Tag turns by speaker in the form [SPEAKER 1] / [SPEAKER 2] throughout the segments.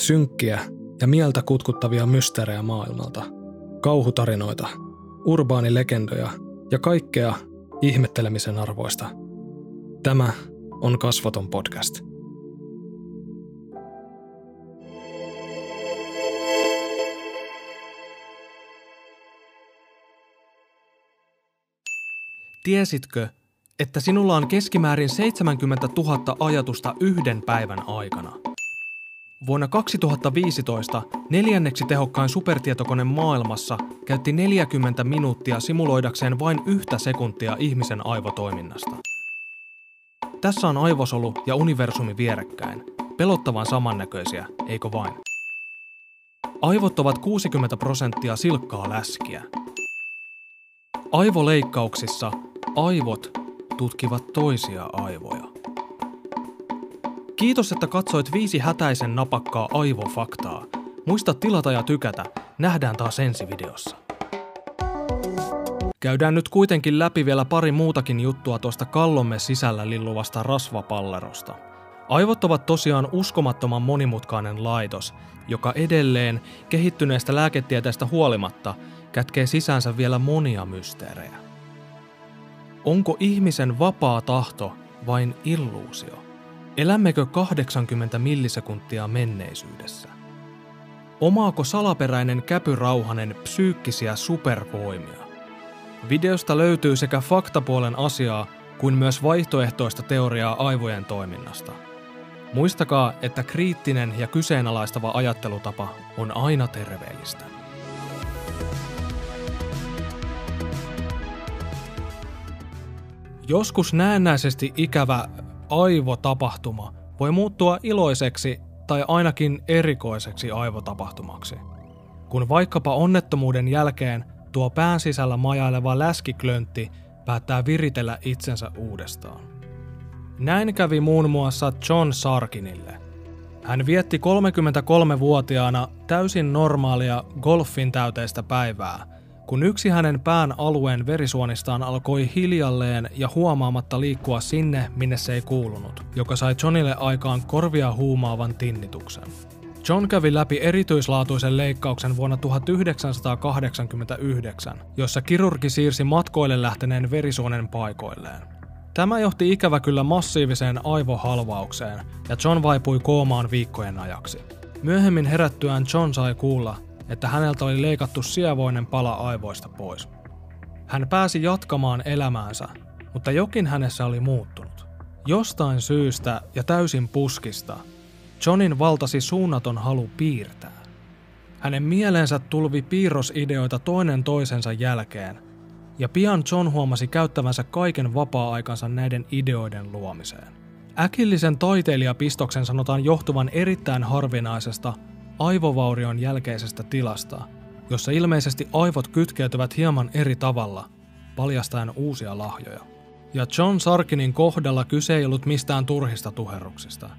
[SPEAKER 1] Synkkiä ja mieltä kutkuttavia mysteerejä maailmalta, kauhutarinoita, urbaanilegendoja ja kaikkea ihmettelemisen arvoista. Tämä on Kasvaton podcast. Tiesitkö, että sinulla on keskimäärin 70 000 ajatusta yhden päivän aikana? Vuonna 2015 neljänneksi tehokkain supertietokone maailmassa käytti 40 minuuttia simuloidakseen vain yhtä sekuntia ihmisen aivotoiminnasta. Tässä on aivosolu ja universumi vierekkäin. Pelottavan samannäköisiä, eikö vain? Aivot ovat 60 prosenttia silkkaa läskiä. Aivoleikkauksissa aivot tutkivat toisia aivoja. Kiitos, että katsoit viisi hätäisen napakkaa aivofaktaa. Muista tilata ja tykätä. Nähdään taas ensi videossa. Käydään nyt kuitenkin läpi vielä pari muutakin juttua tuosta kallomme sisällä lilluvasta rasvapallerosta. Aivot ovat tosiaan uskomattoman monimutkainen laitos, joka edelleen kehittyneestä lääketieteestä huolimatta kätkee sisäänsä vielä monia mysteerejä. Onko ihmisen vapaa tahto vain illuusio? Elämmekö 80 millisekuntia menneisyydessä? Omaako salaperäinen käpyrauhanen psyykkisiä supervoimia? Videosta löytyy sekä faktapuolen asiaa kuin myös vaihtoehtoista teoriaa aivojen toiminnasta. Muistakaa, että kriittinen ja kyseenalaistava ajattelutapa on aina terveellistä. Joskus näennäisesti ikävä aivotapahtuma voi muuttua iloiseksi tai ainakin erikoiseksi aivotapahtumaksi. Kun vaikkapa onnettomuuden jälkeen tuo pään sisällä majaileva läskiklöntti päättää viritellä itsensä uudestaan. Näin kävi muun muassa John Sarkinille. Hän vietti 33-vuotiaana täysin normaalia golfin täyteistä päivää – kun yksi hänen pään alueen verisuonistaan alkoi hiljalleen ja huomaamatta liikkua sinne, minne se ei kuulunut, joka sai Johnille aikaan korvia huumaavan tinnituksen. John kävi läpi erityislaatuisen leikkauksen vuonna 1989, jossa kirurgi siirsi matkoille lähteneen verisuonen paikoilleen. Tämä johti ikävä kyllä massiiviseen aivohalvaukseen, ja John vaipui koomaan viikkojen ajaksi. Myöhemmin herättyään John sai kuulla, että häneltä oli leikattu sievoinen pala aivoista pois. Hän pääsi jatkamaan elämäänsä, mutta jokin hänessä oli muuttunut. Jostain syystä ja täysin puskista Johnin valtasi suunnaton halu piirtää. Hänen mieleensä tulvi piirrosideoita toinen toisensa jälkeen, ja pian John huomasi käyttävänsä kaiken vapaa-aikansa näiden ideoiden luomiseen. Äkillisen taiteilijapistoksen sanotaan johtuvan erittäin harvinaisesta aivovaurion jälkeisestä tilasta, jossa ilmeisesti aivot kytkeytyvät hieman eri tavalla, paljastaen uusia lahjoja. Ja John Sarkinin kohdalla kyse ei ollut mistään turhista tuherruksista.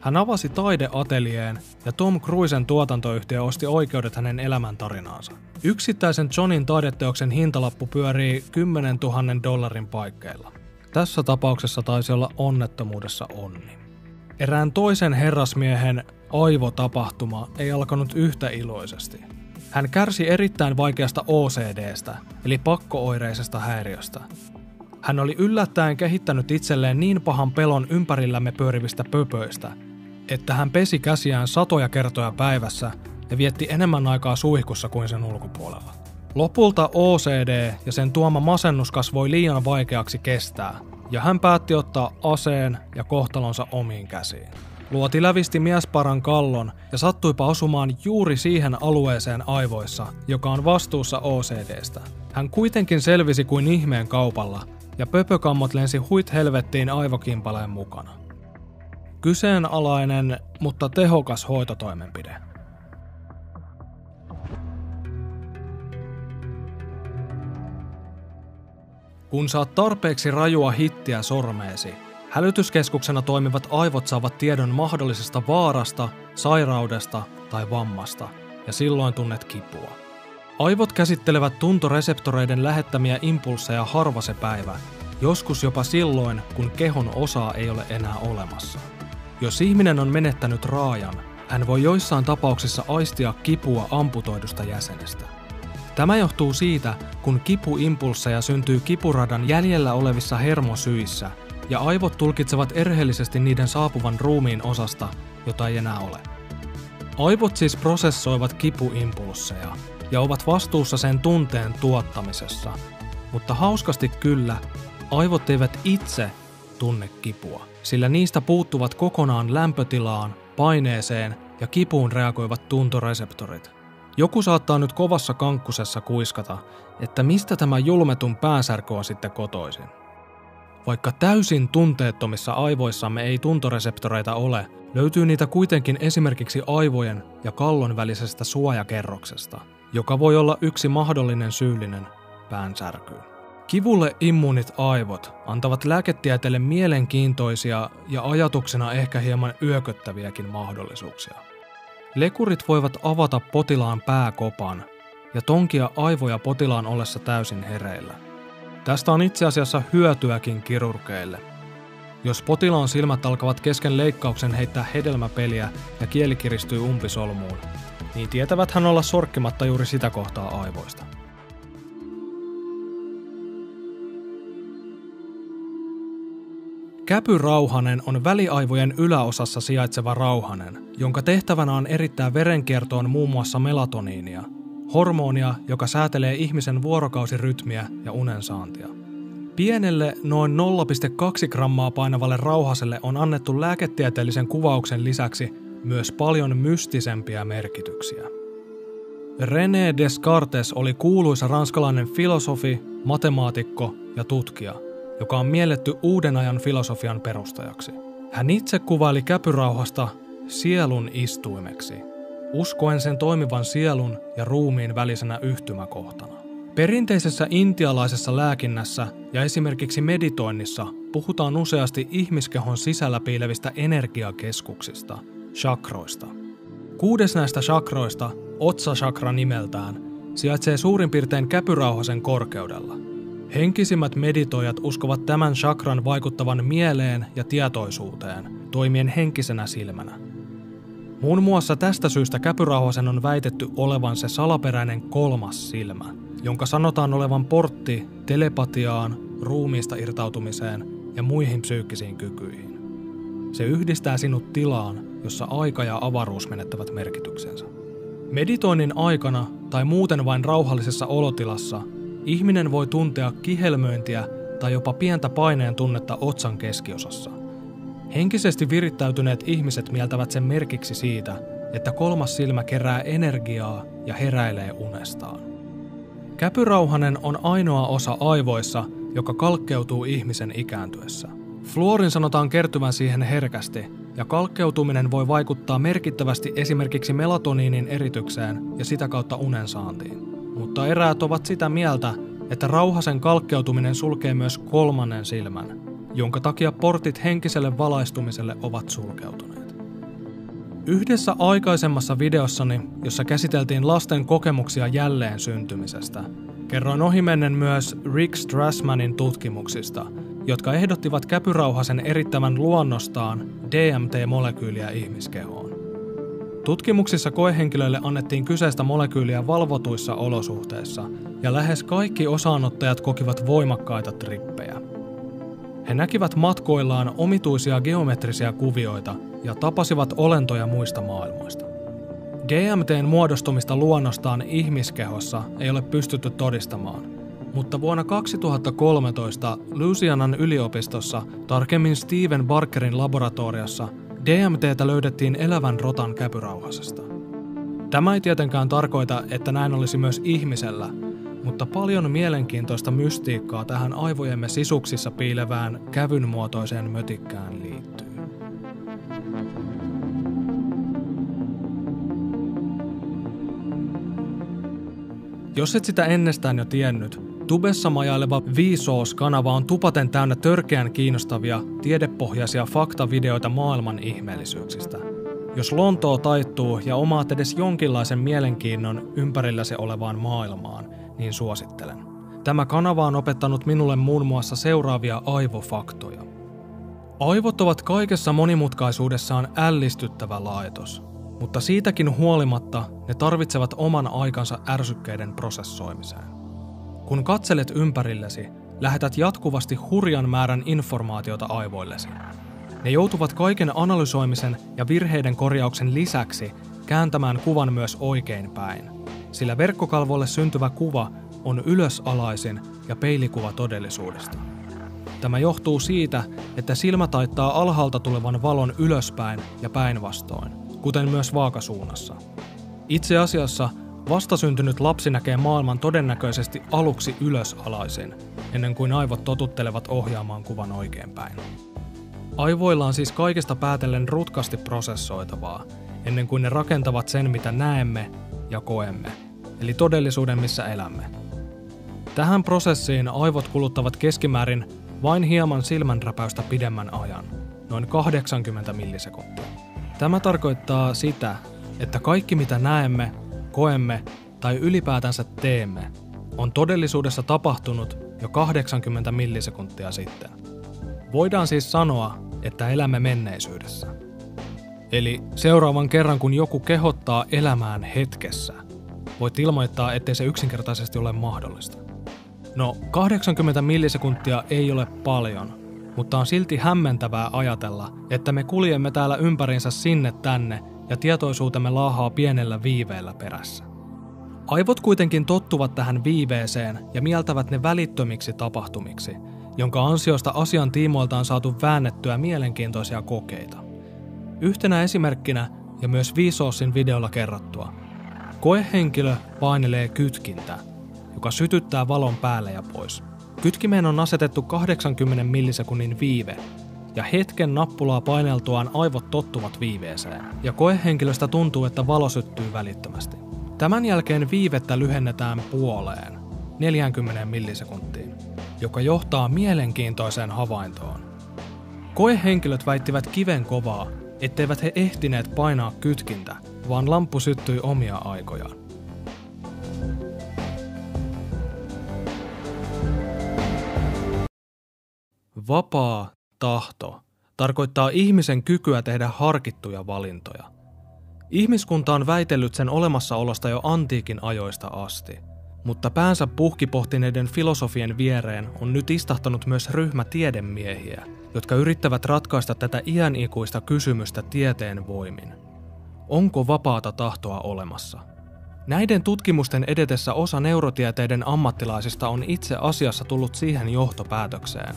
[SPEAKER 1] Hän avasi taideatelieen ja Tom Cruisen tuotantoyhtiö osti oikeudet hänen elämäntarinaansa. Yksittäisen Johnin taideteoksen hintalappu pyörii 10 000 dollarin paikkeilla. Tässä tapauksessa taisi olla onnettomuudessa onni. Erään toisen herrasmiehen aivotapahtuma ei alkanut yhtä iloisesti. Hän kärsi erittäin vaikeasta OCDstä, eli pakkooireisesta häiriöstä. Hän oli yllättäen kehittänyt itselleen niin pahan pelon ympärillämme pyörivistä pöpöistä, että hän pesi käsiään satoja kertoja päivässä ja vietti enemmän aikaa suihkussa kuin sen ulkopuolella. Lopulta OCD ja sen tuoma masennus kasvoi liian vaikeaksi kestää, ja hän päätti ottaa aseen ja kohtalonsa omiin käsiin. Luoti lävisti miesparan kallon ja sattuipa osumaan juuri siihen alueeseen aivoissa, joka on vastuussa OCDstä. Hän kuitenkin selvisi kuin ihmeen kaupalla, ja pöpökammot lensi huit helvettiin aivokimpaleen mukana. Kyseenalainen, mutta tehokas hoitotoimenpide. Kun saat tarpeeksi rajua hittiä sormeesi, Hälytyskeskuksena toimivat aivot saavat tiedon mahdollisesta vaarasta, sairaudesta tai vammasta, ja silloin tunnet kipua. Aivot käsittelevät tuntoreseptoreiden lähettämiä impulseja harva se päivä, joskus jopa silloin, kun kehon osaa ei ole enää olemassa. Jos ihminen on menettänyt raajan, hän voi joissain tapauksissa aistia kipua amputoidusta jäsenestä. Tämä johtuu siitä, kun kipuimpulsseja syntyy kipuradan jäljellä olevissa hermosyissä, ja aivot tulkitsevat erheellisesti niiden saapuvan ruumiin osasta, jota ei enää ole. Aivot siis prosessoivat kipuimpulsseja ja ovat vastuussa sen tunteen tuottamisessa, mutta hauskasti kyllä, aivot eivät itse tunne kipua, sillä niistä puuttuvat kokonaan lämpötilaan, paineeseen ja kipuun reagoivat tuntoreseptorit. Joku saattaa nyt kovassa kankkusessa kuiskata, että mistä tämä julmetun pääsärkö on sitten kotoisin. Vaikka täysin tunteettomissa aivoissamme ei tuntoreseptoreita ole, löytyy niitä kuitenkin esimerkiksi aivojen ja kallon välisestä suojakerroksesta, joka voi olla yksi mahdollinen syyllinen päänsärkyyn. Kivulle immuunit aivot antavat lääketieteelle mielenkiintoisia ja ajatuksena ehkä hieman yököttäviäkin mahdollisuuksia. Lekurit voivat avata potilaan pääkopan ja tonkia aivoja potilaan ollessa täysin hereillä. Tästä on itse asiassa hyötyäkin kirurgeille. Jos potilaan silmät alkavat kesken leikkauksen heittää hedelmäpeliä ja kieli kiristyy umpisolmuun, niin tietävät hän olla sorkkimatta juuri sitä kohtaa aivoista. Käpyrauhanen on väliaivojen yläosassa sijaitseva rauhanen, jonka tehtävänä on erittää verenkiertoon muun muassa melatoniinia, hormonia, joka säätelee ihmisen vuorokausirytmiä ja unensaantia. Pienelle noin 0,2 grammaa painavalle rauhaselle on annettu lääketieteellisen kuvauksen lisäksi myös paljon mystisempiä merkityksiä. René Descartes oli kuuluisa ranskalainen filosofi, matemaatikko ja tutkija – joka on mielletty uuden ajan filosofian perustajaksi. Hän itse kuvaili käpyrauhasta sielun istuimeksi, uskoen sen toimivan sielun ja ruumiin välisenä yhtymäkohtana. Perinteisessä intialaisessa lääkinnässä ja esimerkiksi meditoinnissa puhutaan useasti ihmiskehon sisällä piilevistä energiakeskuksista, chakroista. Kuudes näistä chakroista, otsachakra nimeltään, sijaitsee suurin piirtein käpyrauhasen korkeudella – Henkisimmät meditoijat uskovat tämän chakran vaikuttavan mieleen ja tietoisuuteen, toimien henkisenä silmänä. Muun muassa tästä syystä käpyrauhasen on väitetty olevan se salaperäinen kolmas silmä, jonka sanotaan olevan portti telepatiaan, ruumiista irtautumiseen ja muihin psyykkisiin kykyihin. Se yhdistää sinut tilaan, jossa aika ja avaruus menettävät merkityksensä. Meditoinnin aikana tai muuten vain rauhallisessa olotilassa Ihminen voi tuntea kihelmöintiä tai jopa pientä paineen tunnetta otsan keskiosassa. Henkisesti virittäytyneet ihmiset mieltävät sen merkiksi siitä, että kolmas silmä kerää energiaa ja heräilee unestaan. Käpyrauhanen on ainoa osa aivoissa, joka kalkkeutuu ihmisen ikääntyessä. Fluorin sanotaan kertyvän siihen herkästi, ja kalkkeutuminen voi vaikuttaa merkittävästi esimerkiksi melatoniinin eritykseen ja sitä kautta unen saantiin mutta eräät ovat sitä mieltä, että rauhasen kalkkeutuminen sulkee myös kolmannen silmän, jonka takia portit henkiselle valaistumiselle ovat sulkeutuneet. Yhdessä aikaisemmassa videossani, jossa käsiteltiin lasten kokemuksia jälleen syntymisestä, kerroin ohimennen myös Rick Strassmanin tutkimuksista, jotka ehdottivat käpyrauhasen erittävän luonnostaan DMT-molekyyliä ihmiskehoon. Tutkimuksissa koehenkilöille annettiin kyseistä molekyyliä valvotuissa olosuhteissa, ja lähes kaikki osaanottajat kokivat voimakkaita trippejä. He näkivät matkoillaan omituisia geometrisia kuvioita ja tapasivat olentoja muista maailmoista. DMTn muodostumista luonnostaan ihmiskehossa ei ole pystytty todistamaan, mutta vuonna 2013 Louisianan yliopistossa, tarkemmin Steven Barkerin laboratoriossa, DMTtä löydettiin elävän rotan käpyrauhasesta. Tämä ei tietenkään tarkoita, että näin olisi myös ihmisellä, mutta paljon mielenkiintoista mystiikkaa tähän aivojemme sisuksissa piilevään kävyn muotoiseen mötikkään liittyy. Jos et sitä ennestään jo tiennyt, Tubessa majaileva Vsauce-kanava on tupaten täynnä törkeän kiinnostavia, tiedepohjaisia faktavideoita maailman ihmeellisyyksistä. Jos Lontoo taittuu ja omaat edes jonkinlaisen mielenkiinnon ympärilläsi olevaan maailmaan, niin suosittelen. Tämä kanava on opettanut minulle muun muassa seuraavia aivofaktoja. Aivot ovat kaikessa monimutkaisuudessaan ällistyttävä laitos. mutta siitäkin huolimatta ne tarvitsevat oman aikansa ärsykkeiden prosessoimiseen. Kun katselet ympärillesi, lähetät jatkuvasti hurjan määrän informaatiota aivoillesi. Ne joutuvat kaiken analysoimisen ja virheiden korjauksen lisäksi kääntämään kuvan myös oikein päin, sillä verkkokalvolle syntyvä kuva on ylösalaisin ja peilikuva todellisuudesta. Tämä johtuu siitä, että silmä taittaa alhaalta tulevan valon ylöspäin ja päinvastoin, kuten myös vaakasuunnassa. Itse asiassa vastasyntynyt lapsi näkee maailman todennäköisesti aluksi ylösalaisin, ennen kuin aivot totuttelevat ohjaamaan kuvan oikeinpäin. Aivoilla on siis kaikesta päätellen rutkasti prosessoitavaa, ennen kuin ne rakentavat sen, mitä näemme ja koemme, eli todellisuuden, missä elämme. Tähän prosessiin aivot kuluttavat keskimäärin vain hieman silmänräpäystä pidemmän ajan, noin 80 millisekuntia. Tämä tarkoittaa sitä, että kaikki mitä näemme, koemme tai ylipäätänsä teemme, on todellisuudessa tapahtunut jo 80 millisekuntia sitten. Voidaan siis sanoa, että elämme menneisyydessä. Eli seuraavan kerran kun joku kehottaa elämään hetkessä, voit ilmoittaa, ettei se yksinkertaisesti ole mahdollista. No, 80 millisekuntia ei ole paljon, mutta on silti hämmentävää ajatella, että me kuljemme täällä ympärinsä sinne tänne ja tietoisuutemme laahaa pienellä viiveellä perässä. Aivot kuitenkin tottuvat tähän viiveeseen ja mieltävät ne välittömiksi tapahtumiksi, jonka ansiosta asian tiimoilta on saatu väännettyä mielenkiintoisia kokeita. Yhtenä esimerkkinä ja myös Viisoosin videolla kerrottua, koehenkilö painelee kytkintä, joka sytyttää valon päälle ja pois. Kytkimeen on asetettu 80 millisekunnin viive, ja hetken nappulaa paineltuaan aivot tottuvat viiveeseen, ja koehenkilöstä tuntuu, että valo syttyy välittömästi. Tämän jälkeen viivettä lyhennetään puoleen, 40 millisekuntiin, joka johtaa mielenkiintoiseen havaintoon. Koehenkilöt väittivät kiven kovaa, etteivät he ehtineet painaa kytkintä, vaan lamppu syttyi omia aikojaan. Vapaa tahto tarkoittaa ihmisen kykyä tehdä harkittuja valintoja. Ihmiskunta on väitellyt sen olemassaolosta jo antiikin ajoista asti, mutta päänsä puhkipohtineiden filosofien viereen on nyt istahtanut myös ryhmä tiedemiehiä, jotka yrittävät ratkaista tätä iänikuista kysymystä tieteen voimin. Onko vapaata tahtoa olemassa? Näiden tutkimusten edetessä osa neurotieteiden ammattilaisista on itse asiassa tullut siihen johtopäätökseen,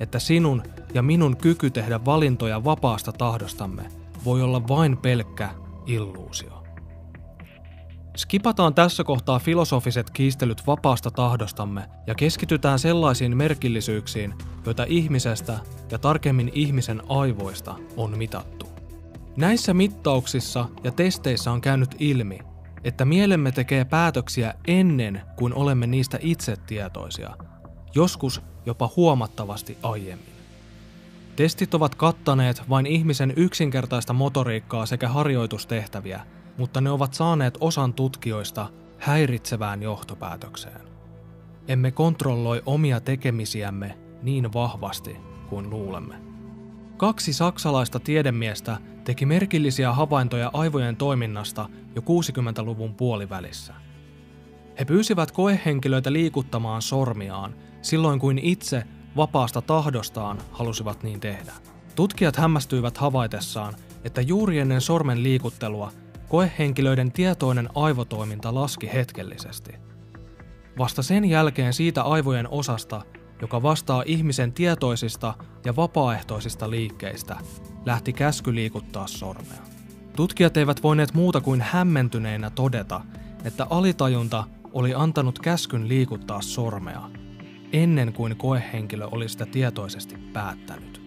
[SPEAKER 1] että sinun ja minun kyky tehdä valintoja vapaasta tahdostamme voi olla vain pelkkä illuusio. Skipataan tässä kohtaa filosofiset kiistelyt vapaasta tahdostamme ja keskitytään sellaisiin merkillisyyksiin, joita ihmisestä ja tarkemmin ihmisen aivoista on mitattu. Näissä mittauksissa ja testeissä on käynyt ilmi, että mielemme tekee päätöksiä ennen kuin olemme niistä itse tietoisia, joskus jopa huomattavasti aiemmin. Testit ovat kattaneet vain ihmisen yksinkertaista motoriikkaa sekä harjoitustehtäviä, mutta ne ovat saaneet osan tutkijoista häiritsevään johtopäätökseen. Emme kontrolloi omia tekemisiämme niin vahvasti kuin luulemme. Kaksi saksalaista tiedemiestä teki merkillisiä havaintoja aivojen toiminnasta jo 60-luvun puolivälissä. He pyysivät koehenkilöitä liikuttamaan sormiaan silloin kuin itse vapaasta tahdostaan halusivat niin tehdä. Tutkijat hämmästyivät havaitessaan, että juuri ennen sormen liikuttelua koehenkilöiden tietoinen aivotoiminta laski hetkellisesti. Vasta sen jälkeen siitä aivojen osasta, joka vastaa ihmisen tietoisista ja vapaaehtoisista liikkeistä, lähti käsky liikuttaa sormea. Tutkijat eivät voineet muuta kuin hämmentyneinä todeta, että alitajunta oli antanut käskyn liikuttaa sormea – ennen kuin koehenkilö oli sitä tietoisesti päättänyt.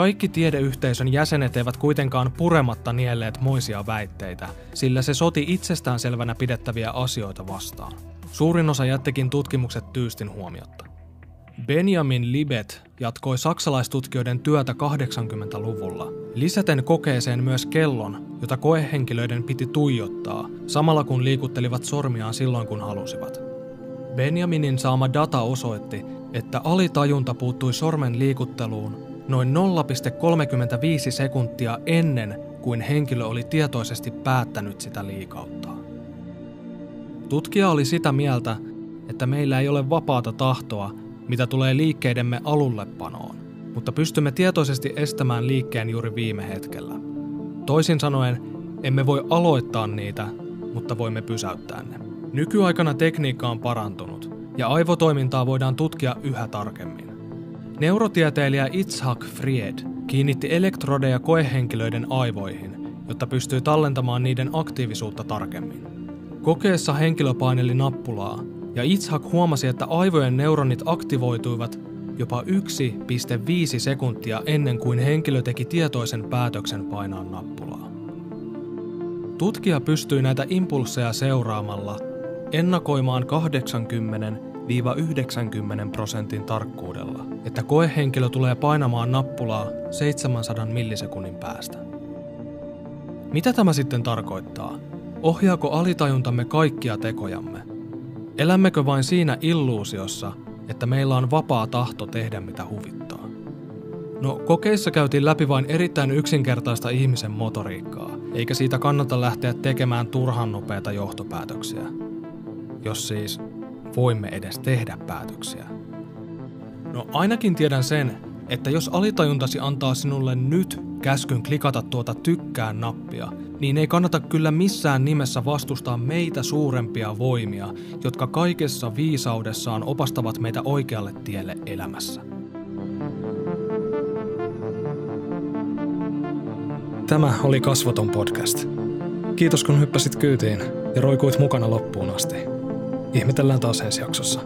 [SPEAKER 1] Kaikki tiedeyhteisön jäsenet eivät kuitenkaan purematta nielleet moisia väitteitä, sillä se soti itsestään selvänä pidettäviä asioita vastaan. Suurin osa jättikin tutkimukset tyystin huomiotta. Benjamin Libet jatkoi saksalaistutkijoiden työtä 80-luvulla, lisäten kokeeseen myös kellon, jota koehenkilöiden piti tuijottaa, samalla kun liikuttelivat sormiaan silloin kun halusivat. Benjaminin saama data osoitti, että alitajunta puuttui sormen liikutteluun noin 0,35 sekuntia ennen kuin henkilö oli tietoisesti päättänyt sitä liikauttaa. Tutkija oli sitä mieltä, että meillä ei ole vapaata tahtoa, mitä tulee liikkeidemme alullepanoon, mutta pystymme tietoisesti estämään liikkeen juuri viime hetkellä. Toisin sanoen, emme voi aloittaa niitä, mutta voimme pysäyttää ne. Nykyaikana tekniikka on parantunut, ja aivotoimintaa voidaan tutkia yhä tarkemmin. Neurotieteilijä Itzhak Fried kiinnitti elektrodeja koehenkilöiden aivoihin, jotta pystyy tallentamaan niiden aktiivisuutta tarkemmin. Kokeessa henkilö paineli nappulaa, ja Itzhak huomasi, että aivojen neuronit aktivoituivat jopa 1,5 sekuntia ennen kuin henkilö teki tietoisen päätöksen painaa nappulaa. Tutkija pystyi näitä impulseja seuraamalla ennakoimaan 80-90 prosentin tarkkuudella, että koehenkilö tulee painamaan nappulaa 700 millisekunnin päästä. Mitä tämä sitten tarkoittaa? Ohjaako alitajuntamme kaikkia tekojamme? Elämmekö vain siinä illuusiossa, että meillä on vapaa tahto tehdä mitä huvittaa? No, kokeissa käytiin läpi vain erittäin yksinkertaista ihmisen motoriikkaa, eikä siitä kannata lähteä tekemään turhan nopeita johtopäätöksiä. Jos siis voimme edes tehdä päätöksiä. No ainakin tiedän sen, että jos alitajuntasi antaa sinulle nyt käskyn klikata tuota tykkään nappia, niin ei kannata kyllä missään nimessä vastustaa meitä suurempia voimia, jotka kaikessa viisaudessaan opastavat meitä oikealle tielle elämässä. Tämä oli Kasvoton podcast. Kiitos kun hyppäsit kyytiin ja roikuit mukana loppuun asti. Ihmetellään taas ensi jaksossa.